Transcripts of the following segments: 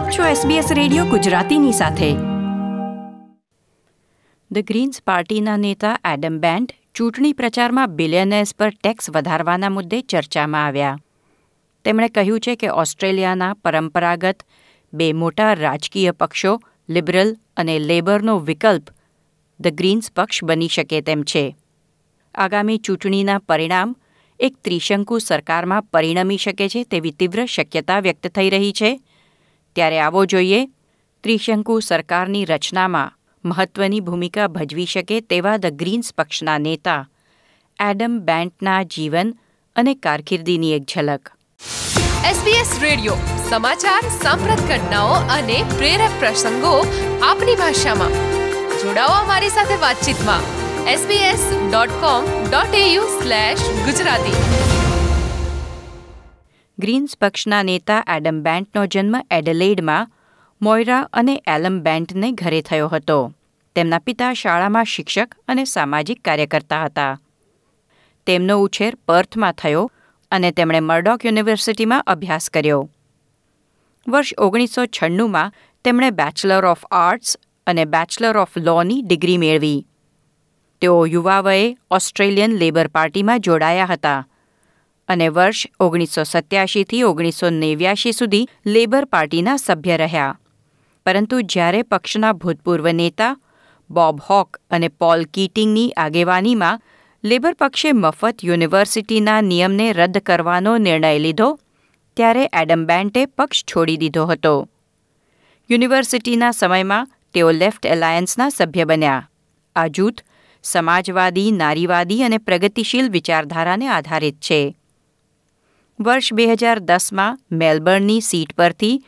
આપ છો SBS radio ગુજરાતીની સાથે. ધ ગ્રીન્સ પાર્ટીના નેતા એડમ બેન્ડ ચૂંટણી પ્રચારમાં બિલિયનર્સ પર ટેક્સ વધારવાના મુદ્દે ચર્ચામાં આવ્યા. તેમણે કહ્યું છે કે ઓસ્ટ્રેલિયાના પરંપરાગત બે મોટા રાજકીય પક્ષો લિબરલ અને લેબરનો વિકલ્પ ધ ગ્રીન્સ પક્ષ બની શકે તેમ છે. આગામી ચૂંટણીના પરિણામ એક ત્રિશંકુ સરકારમાં પરિણમી શકે છે તેવી તીવ્ર શક્યતા વ્યક્ત થઈ રહી છે. ત્યારે આવો જોઈએ. ત્રિશંકુ સરકારની રચનામાં મહત્વની ભૂમિકા ભજવી શકે તેવા ધ ગ્રીન્સ પક્ષના નેતા, એડમ બેન્ટના જીવન અને કારકિર્દીની એક ઝલક. SBS રેડિયો, સમાચાર, સાંપ્રત ઘટનાઓ અને પ્રેરક પ્રસંગો આપની ભાષામાં. જોડાઓ અમારી સાથે વાતચીતમાં. sbs.com.au ગુજરાતી. ગ્રીન્સ પક્ષના નેતા એડમ બેન્ટનો જન્મ એડલેઇડમાં મોયરા અને એલમ બેન્ટને ઘરે થયો હતો. તેમના પિતા શાળામાં શિક્ષક અને સામાજિક કાર્યકર્તા હતા. તેમનો ઉછેર પર્થમાં થયો અને તેમણે મર્ડોક યુનિવર્સિટીમાં અભ્યાસ કર્યો. વર્ષ ઓગણીસો છન્નુંમાં તેમણે બેચલર ઓફ આર્ટ્સ અને બેચલર ઓફ લોની ડિગ્રી મેળવી. તેઓ યુવા વયે ઓસ્ટ્રેલિયન લેબર પાર્ટીમાં જોડાયા હતા. અને વર્ષ ઓગણીસો સત્યાસીથી ઓગણીસો નેવ્યાશી સુધી લેબર પાર્ટીના સભ્ય રહ્યા. પરંતુ જ્યારે પક્ષના ભૂતપૂર્વ નેતા બોબ હોક અને પોલ કીટિંગની આગેવાનીમાં લેબર પક્ષે મફત યુનિવર્સિટીના નિયમને રદ કરવાનો નિર્ણય લીધો, ત્યારે એડમ બેન્ટે પક્ષ છોડી દીધો હતો. યુનિવર્સિટીના સમયમાં તેઓ લેફ્ટ એલાયન્સના સભ્ય બન્યા. આ જૂથ સમાજવાદી, નારીવાદી અને પ્રગતિશીલ વિચારધારાને આધારિત છે. વર્ષ બે હજાર દસમાં મેલબર્નની સીટ પરથી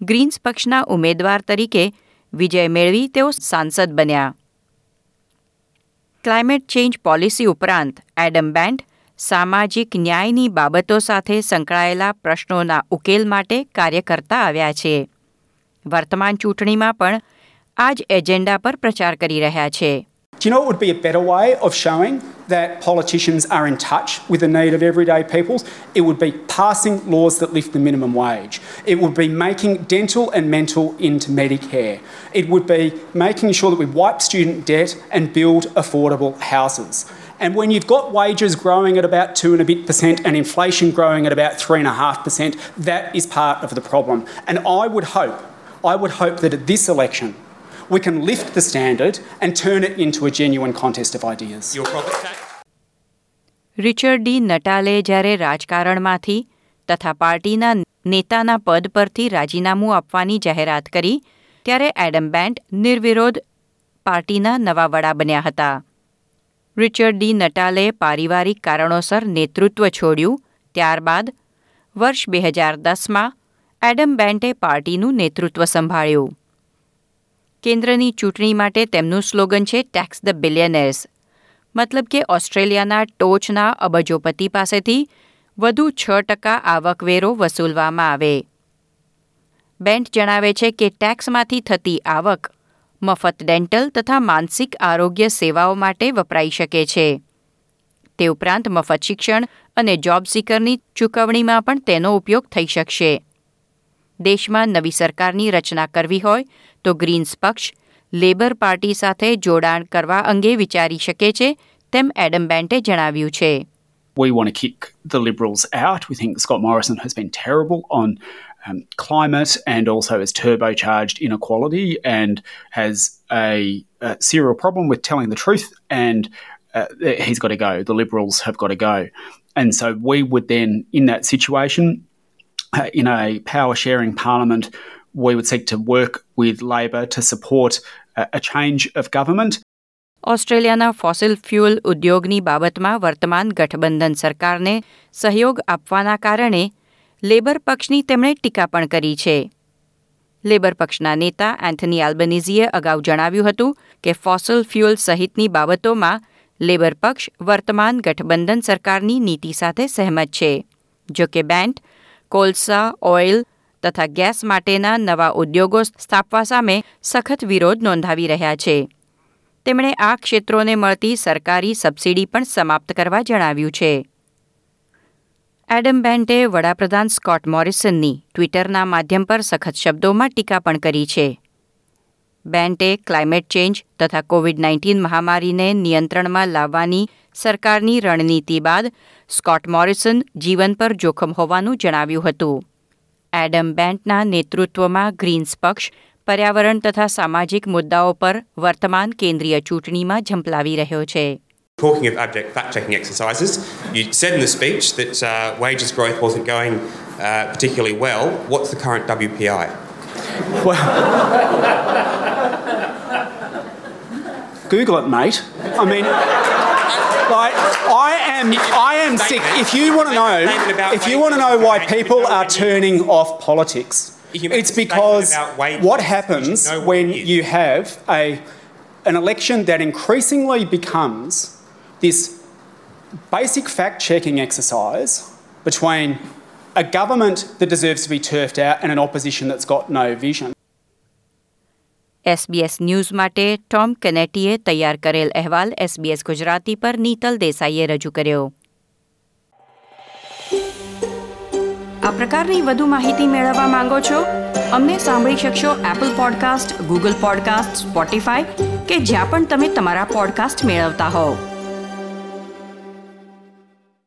ગ્રીન્સ પક્ષના ઉમેદવાર તરીકે વિજય મેળવી તેઓ સાંસદ બન્યા. ક્લાઇમેટ ચેન્જ પોલિસી ઉપરાંત એડમ બેન્ડ સામાજિક ન્યાયની બાબતો સાથે સંકળાયેલા પ્રશ્નોના ઉકેલ માટે કાર્ય કરતા આવ્યા છે. વર્તમાન ચૂંટણીમાં પણ આ જ એજન્ડા પર પ્રચાર કરી રહ્યા છે. Do you know what would be a better way of showing that politicians are in touch with the need of everyday peoples? It would be passing laws that lift the minimum wage. It would be making dental and mental into Medicare. It would be making sure that we wipe student debt and build affordable houses. And when you've got wages growing at about two and a bit percent and inflation growing at about three and a half percent, that is part of the problem. And I would hope, I would hope that at this election, we can lift the standard and turn it into a genuine contest of ideas. Richard Di Natale જ્યારે રાજકારણમાંથી તથા પાર્ટીના નેતાના પદ પરથી રાજીનામું આપવાની જાહેરાત કરી ત્યારે એડમ બેન્ટ નિર્વિરોધ પાર્ટીના નવા વડા બન્યા હતા. રિચર્ડ ડી નટાલે પારિવારિક કારણોસર નેતૃત્વ છોડ્યું ત્યારબાદ વર્ષ બે હજાર દસમાં એડમ બેન્ટે પાર્ટીનું નેતૃત્વ સંભાળ્યું. કેન્દ્રની ચૂંટણી માટે તેમનું સ્લોગન છે ટેક્સ ધ બિલિયનર્સ મતલબ કે ઓસ્ટ્રેલિયાના ટોચના અબજોપતિ પાસેથી વધુ છ ટકા આવકવેરો વસૂલવામાં આવે. બેન્ટ જણાવે છે કે ટેક્સમાંથી થતી આવક મફત ડેન્ટલ તથા માનસિક આરોગ્ય સેવાઓ માટે વપરાઈ શકે છે. તે ઉપરાંત મફત શિક્ષણ અને જોબ સીકરની ચૂકવણીમાં પણ તેનો ઉપયોગ થઈ શકશે. દેશમાં નવી સરકારની રચના કરવી હોય તો ગ્રીન્સ પક્ષ લેબર પાર્ટી સાથે જોડાણ કરવા અંગે વિચારી શકે છે તેમ એડમ બેન્ટે જણાવ્યું છે We want to kick the Liberals out. We think Scott Morrison has been terrible on um, climate and also has turbocharged inequality and has a, a serial problem with telling the truth. And uh, he's got to go. The Liberals have got to go. And so we would then, in that situation, uh, in a power sharing parliament, we would seek to work with Labor to support a, a change of government. ઓસ્ટ્રેલિયાના fossil fuel ઉદ્યોગની બાબતમાં વર્તમાન ગઠબંધન સરકારને સહયોગ આપવાના કારણે labour પક્ષની તેમણે ટીકા પણ કરી છે લેબર પક્ષના નેતા એન્થની આલ્બનીઝીએ અગાઉ જણાવ્યું હતું કે ફોસિલ ફ્યુઅલ સહિતની બાબતોમાં લેબર પક્ષ વર્તમાન ગઠબંધન સરકારની નીતિ સાથે સહેમત છે જો કે બેન્ટ કોલસા, ઓઇલ તથા ગેસ માટેના નવા ઉદ્યોગો સ્થાપવા સામે સખત વિરોધ નોંધાવી રહ્યા છે. તેમણે આ ક્ષેત્રોને મળતી સરકારી સબસિડી પણ સમાપ્ત કરવા જણાવ્યું છે. એડમ બેન્ટે વડાપ્રધાન સ્કોટ મોરિસનની ટ્વિટરના માધ્યમ પર સખત શબ્દોમાં ટીકા પણ કરી છે. બેન્ટે ક્લાઇમેટ ચેન્જ તથા કોવિડ નાઇન્ટીન મહામારીને નિયંત્રણમાં લાવવાની સરકારની રણનીતિ બાદ સ્કોટ મોરિસન જીવન પર જોખમ હોવાનું જણાવ્યું હતું એડમ બેન્ટના નેતૃત્વમાં ગ્રીન્સ પક્ષ પર્યાવરણ તથા સામાજિક મુદ્દાઓ પર વર્તમાન કેન્દ્રીય ચૂંટણીમાં ઝંપલાવી રહ્યો છે Talking of abject fact checking exercises, you said in the speech that uh, wages growth wasn't going uh, particularly well. What's the current WPI? Google it, mate. I mean, like, I am, I am sick. If you want to know, if you want to know why people are turning off politics, it's because what happens when you have a, an election that increasingly becomes this basic fact checking exercise between a government that deserves to be turfed out and an opposition that's got no vision. SBS news માટે Tom કેનેટીએ તૈયાર કરેલ અહેવાલ SBS Gujarati પર નીતલ દેસાઈએ રજૂ કર્યો. આ પ્રકારની વધુ માહિતી મેળવવા માંગો છો? અમને સાંભળી શકશો Apple podcast Google podcast Spotify કે જ્યાં પણ તમે તમારા પોડકાસ્ટ મેળવતા હોવ.